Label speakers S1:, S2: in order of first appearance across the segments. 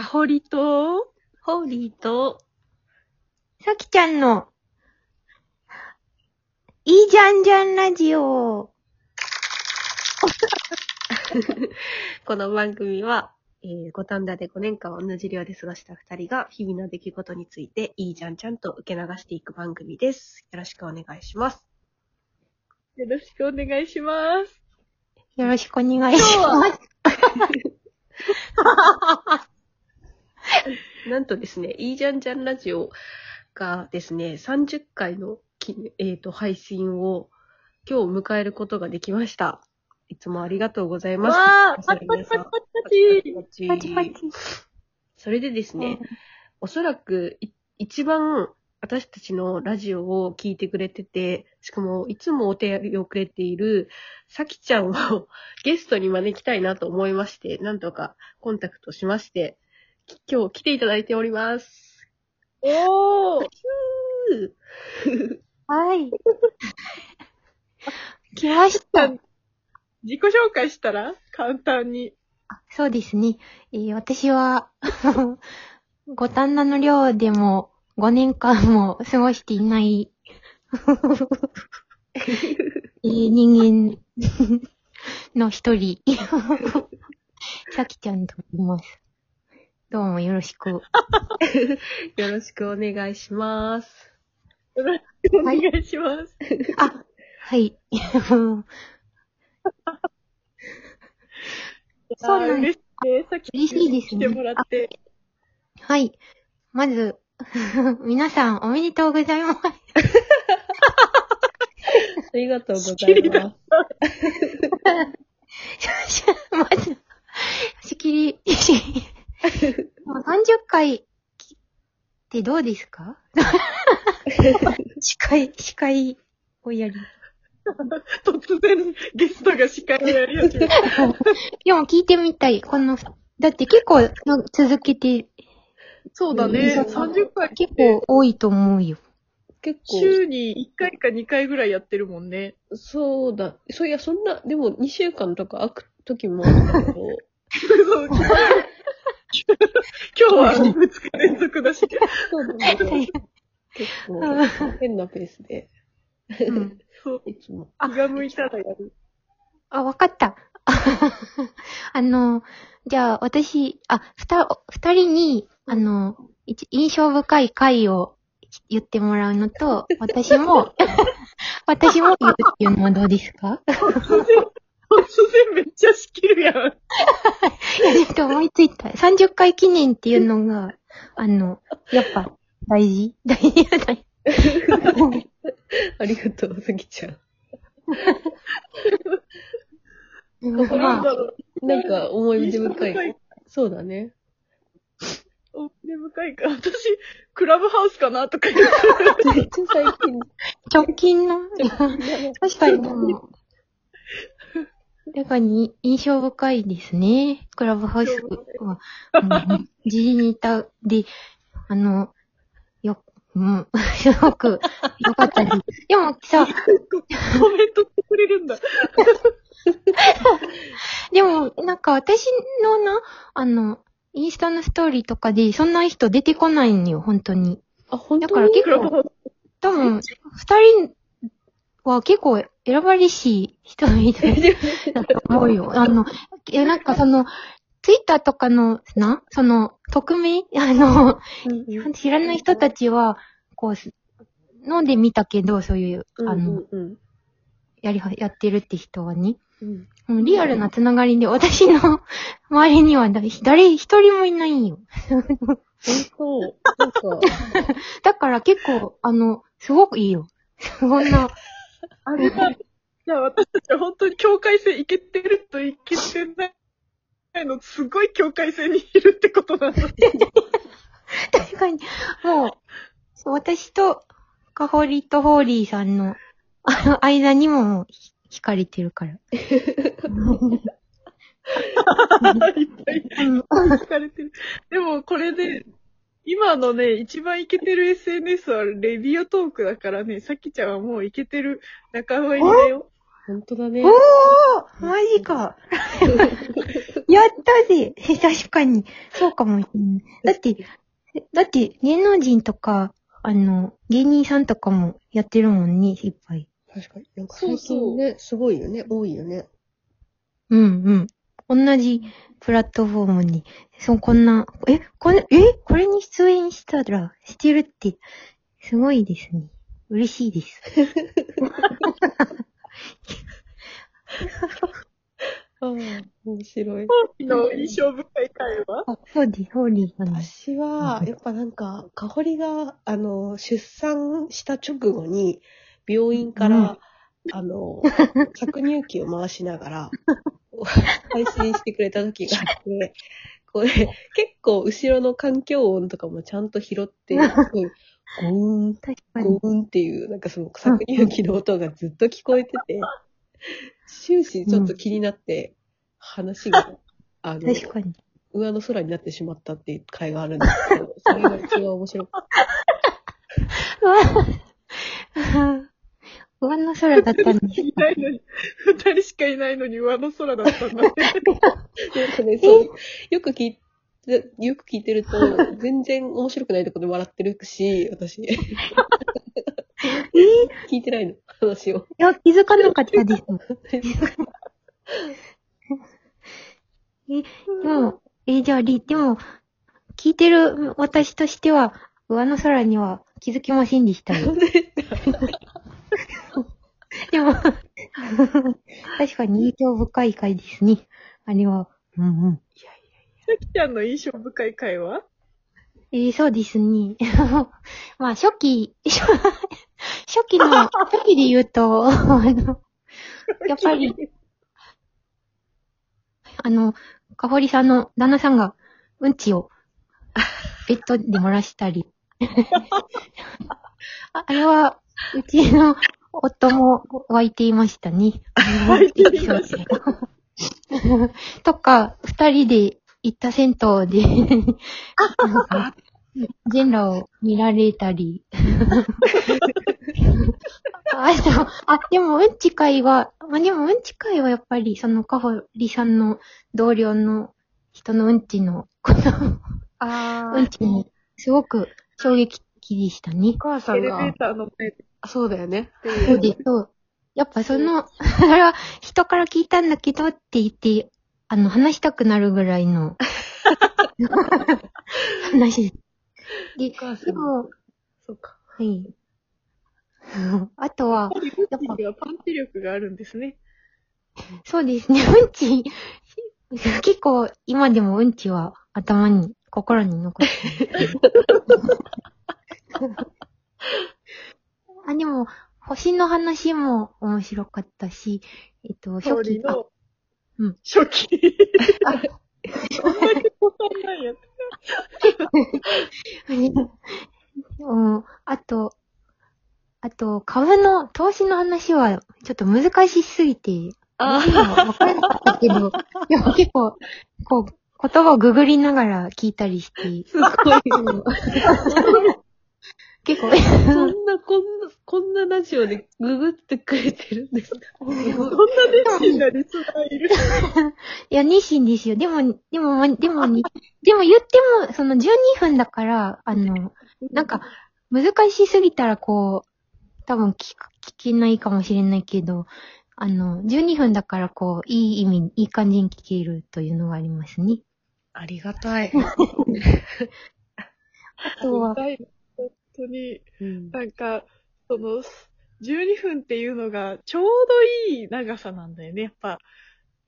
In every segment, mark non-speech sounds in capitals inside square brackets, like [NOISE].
S1: かほりと、
S2: ホーリーと、
S3: さきちゃんの、いいじゃんじゃんラジオ。[LAUGHS]
S1: この番組は、えー、五反田で5年間同じ寮で過ごした2人が日々の出来事についていいじゃんちゃんと受け流していく番組です。よろしくお願いします。
S2: よろしくお願いします。
S3: よろしくお願いします。[LAUGHS] [LAUGHS]
S1: なんとですね、いいじゃんじゃんラジオがですね、30回のき、えー、と配信を今日迎えることができました。いつもありがとうございます。
S2: わー、パチパチパチパチパチ。
S3: パチ。
S1: それでですね、おそらくい一番私たちのラジオを聞いてくれてて、しかもいつもお手紙をくれているさきちゃんをゲストに招きたいなと思いまして、なんとかコンタクトしまして、き今日来ていただいております。
S2: おー。
S3: はい。[LAUGHS] 来ました。
S2: 自己紹介したら？簡単に。
S3: そうですね。えー私は、[LAUGHS] 五反田の寮でも5年間も過ごしていない、[LAUGHS] えー人間の一人、さきちゃんと言います。どうもよろしく。[LAUGHS]
S1: よろしくお願いします。
S2: よろしくお願いします。
S3: あ、はい。[LAUGHS] そうなん
S2: ですね。さっき
S3: 嬉しいですね
S2: 来てもらって。
S3: はい。まず、[LAUGHS] 皆さんおめでとうございます。
S1: ありがとうございます。
S3: まず、仕切り、仕切りもう30回ってどうですか司会、司会をやり。
S2: 突然ゲストが司会をやり始めた。
S3: でも聞いてみたい。この、だって結構の続けて、
S2: そうだね。30回
S3: 結構多いと思うよ。
S1: 結構、
S2: 週に1回か2回ぐらいやってるもんね。
S1: そうだ。そういや、そんな、でも2週間とか空く時もあったけど、
S2: 今日は2日連続だし。
S1: そうだね。結構、変なペースで、
S3: うん
S2: そう。
S1: いつも。
S2: 気が向いたらやる。
S3: あ、わかった。[LAUGHS] あの、じゃあ、私、あ、ふた、二人に、あの、一印象深い回を言ってもらうのと、私も、[LAUGHS] 私も言うっていうのはどうですか？[LAUGHS]
S2: 突然、めっちゃ仕切るやん。
S3: いや、ちょっと思いついた。30回記念っていうのが、あの、やっぱ、大事？大事？大事。
S1: ありがとう、さきちゃん。
S3: まあ、
S2: なんだろう。
S1: なんか、思い出深
S2: 深
S1: い。そうだね。
S2: 思い出深いか。私、クラブハウスかなとか言って。
S1: めっちゃ最近。
S3: 直近の、確かにでも、確かに印象深いですね。クラブハウスは。うん時事ネタで、あの、よ、うん、すごく良かったです。[LAUGHS] でもさ、
S2: コメントしてくれるんだ。[LAUGHS]
S3: でも、なんか私のな、あの、インスタのストーリーとかで、そんな人出てこないんよ、本当に。
S1: あ、本当
S3: だから結
S2: クラブハウス。
S3: 多分、二人は結構選ばれし [LAUGHS] い人みたいだと思うよ。あの、いや、なんかその、ツイッターとかの、な、その、匿名？[LAUGHS] あの、
S1: うん
S3: 知らない人たちは、こうす、飲んでみたけど、そういう、
S1: うん
S3: あの、
S1: うん
S3: やりは、やってるって人はね。
S1: うん。
S3: リアルなつながりで、私の [LAUGHS] 周りには誰、誰一人もいないんよ。
S1: 本当？なんか、
S3: だから結構、あの、すごくいいよ。そんな、
S2: あれだ。じゃあ私たちは本当に境界線いけてるといけてないの、すごい境界線にいるってことなんだ。
S3: 確かに、もう、私と、かほりとホーリーさんの、あの、間にももう、ひ惹かれてるから。[LAUGHS]
S2: いっぱいれてる。でもこれで、今のね、一番イケてる SNS はレビオトークだからね、さきちゃんはもうイケてる仲間入りだよ。
S1: 本当だね。
S3: おーマジか。[LAUGHS] やったぜ確かに。そうかもしれない。だって、だって芸能人とか、あの、芸人さんとかもやってるもんね、いっぱい。
S1: 確かに。なんか最近ね、すごいよね。多いよね。
S3: うんうん。同じプラットフォームに、そう、こんな、え、これ、え、これに出演したら、してるって、すごいですね。嬉しいです。[LAUGHS]
S1: ああ、面白い。
S2: の印象深い会話
S3: あ、そうです、ホーリーさんの。
S1: 私は、やっぱなんか、かほりが、あの、出産した直後に、病院から、
S3: うん
S1: あの、[LAUGHS] 搾乳機を回しながら、[LAUGHS] 配信してくれた時があって、これ、結構後ろの環境音とかもちゃんと拾って、すごい、ゴーン。ゴーンっていう、なんかその搾乳機の音がずっと聞こえてて、終始ちょっと気になって、話が、あの、
S3: 確かに。
S1: 上の空になってしまったっていう回があるんですけど、それが一番面白かっ [LAUGHS]
S3: 上の空だったんです
S2: いないのに、二人しかいないのに上の空だったんだ。
S1: なんかね、[LAUGHS] そう、よく聞いて、よく聞いてると、全然面白くないとこで笑ってるし、私。[LAUGHS] 聞いてないの、話を。
S3: いや、気づかなかったです。え、でも、え、じゃあ、り、でも、聞いてる私としては、上の空には気づきませんでしたよ。[LAUGHS] でも、[LAUGHS] 確かに印象深い回ですね。あれは。うんうん。
S2: さきちゃんの印象深い会話
S3: えーそうですね。[LAUGHS] まあ、初期、[LAUGHS] 初期の、初期で言うと、あの、やっぱり、あの、かほりさんの旦那さんが、うんちを、ベッドで漏らしたり。ああれは、うちの夫も湧いていましたね。
S2: 湧いていました [LAUGHS]
S3: とか、二人で行った銭湯で、[LAUGHS] なんか全裸を見られたり。あ、でも、あ、でも、うんち会は、まあ、でも、うんち会はやっぱり、その、かほりさんの同僚の人のうんちの、この、
S1: あ
S3: うんちも、すごく衝撃的でしたね
S1: お。母さんが
S2: エレベー、ターの前で
S1: あそうだよね。
S3: そうです、そう。やっぱその、[LAUGHS] それは人から聞いたんだけどって言って、あの、話したくなるぐらいの話で
S1: お母さん
S3: でも、
S1: そうか。
S3: はい。[LAUGHS] あとは、
S2: やっぱりはパンチ力があるんですね。
S3: そうですね、うんち、[LAUGHS] 結構今でもうんちは頭に、心に残ってる。あ、でも、星の話も面白かったし、えっと、
S2: 香
S3: 初期、あうん
S2: 初期。
S3: あ
S2: そんだけ答えないやつ。[LAUGHS]
S3: うん、あと、あと、株の投資の話はちょっと難しすぎて、
S1: あ
S3: わからなかったけど、でも結構、こう、言葉をググりながら聞いたりして、
S1: すごい。[LAUGHS]
S3: 結構、
S1: そんな、こんな、こんなラジオでググってくれてるんですか？
S2: そんな熱心なリスナーいる？
S3: いや、熱心ですよ。でも、でも、までもに、でも言っても、その12分だから、あの、なんか、難しすぎたらこう、多分聞く聞けないかもしれないけど、あの、12分だからこう、いい意味、いい感じに聞けるというのがありますね。
S1: ありがたい。[LAUGHS]
S3: あとは、
S2: 本当に、
S1: うん
S2: なんか、その、12分っていうのがちょうどいい長さなんだよね。やっぱ、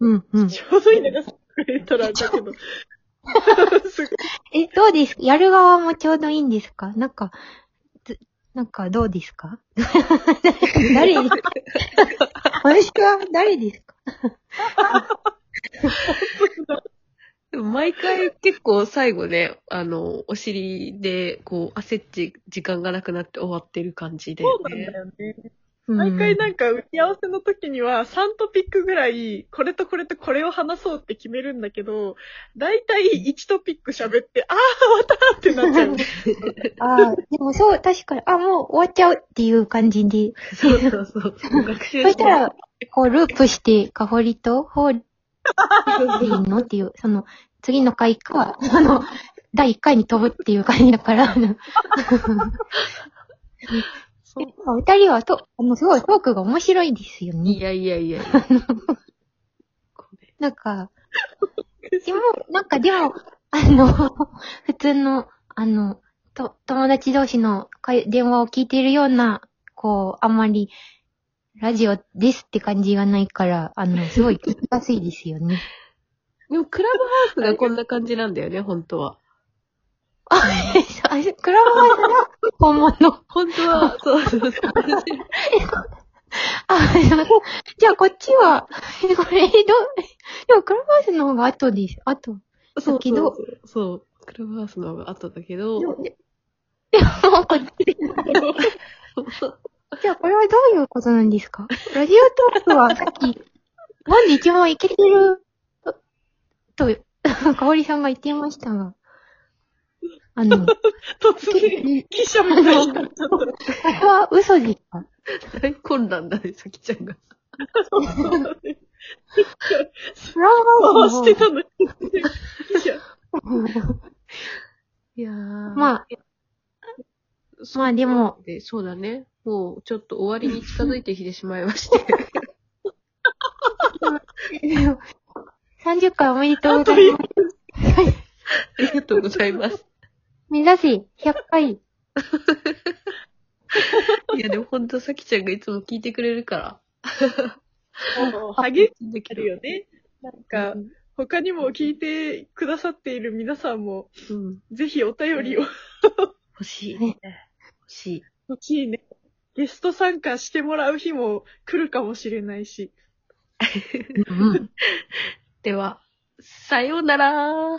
S3: うん、うん。
S2: ちょうどいい長さくれたらだけど。[LAUGHS]
S3: え、どうですやる側もちょうどいいんですか？なんか、ずなんかどうですか？[LAUGHS] 誰ですか？[LAUGHS] 私は誰ですか？
S1: 毎回結構最後ね、あの、お尻で、こう、焦って時間がなくなって終わってる感じで、
S2: そうなんだよね。毎回なんか打ち合わせの時には3トピックぐらい、これとこれとこれを話そうって決めるんだけど、だいたい1トピック喋って、あー、終わったってなっちゃう。[LAUGHS]
S3: ああ、でもそう、確かに、あ、もう終わっちゃうっていう感じで。
S1: そうそうそう。学習
S3: そしたら、こう、ループして、かほりと、ほうりのっていう、その、次の回か、あの、第1回に飛ぶっていう感じだから、あの
S1: そう
S3: お二人はと、あの、すごいトークが面白いですよ
S1: い
S3: ね。
S1: やいやいやいや。ごめん
S3: なんか、でも、なんかでも、あの、普通の、あの、と、友達同士の会電話を聞いているような、こう、あんまり、ラジオですって感じがないから、あの、すごい聞きやすいですよね。[LAUGHS]
S1: でも、クラブハウスがこんな感じなんだよね、本当は。
S3: あ、あれ、クラブハウスが本物。
S1: 本当は、そうそうそう。
S3: あ、そうじゃあこっちは、これ、ど、でもクラブハウスの方が後です。後。
S1: そう
S3: だけど
S1: そうそう。クラブハウスの方が後だけど
S3: で、も、ででもこっち。じゃあこれはどういうことなんですかラジオトークはさっき、なんで一番いけてる、と、[LAUGHS] かおりさんが言っていましたが、あの、[LAUGHS]
S2: 突然、記者みたいになっちゃった。
S3: これは嘘で
S1: 大混乱だね、さきちゃんが。
S3: クラブハウスの
S2: 回してたのに。記者。
S1: いやー。
S3: まあ、まあでも、
S1: で、そうだね。もう、ちょっと終わりに近づいてきてしまいまして。[LAUGHS]
S3: 30回おめでとうございます。
S1: ありがとうございます。
S3: 目指せ100回。[LAUGHS]
S1: いや、でもほんとさきちゃんがいつも聞いてくれるから。
S2: 励
S1: でき
S2: るよね。なんか、他にも聞いてくださっている皆さんも、
S1: うん。
S2: ぜひお便りを
S1: 欲しい。
S3: ね
S1: 欲しい。
S2: 欲しいね。ゲスト参加してもらう日も来るかもしれないし。
S3: うん
S1: では、さようなら。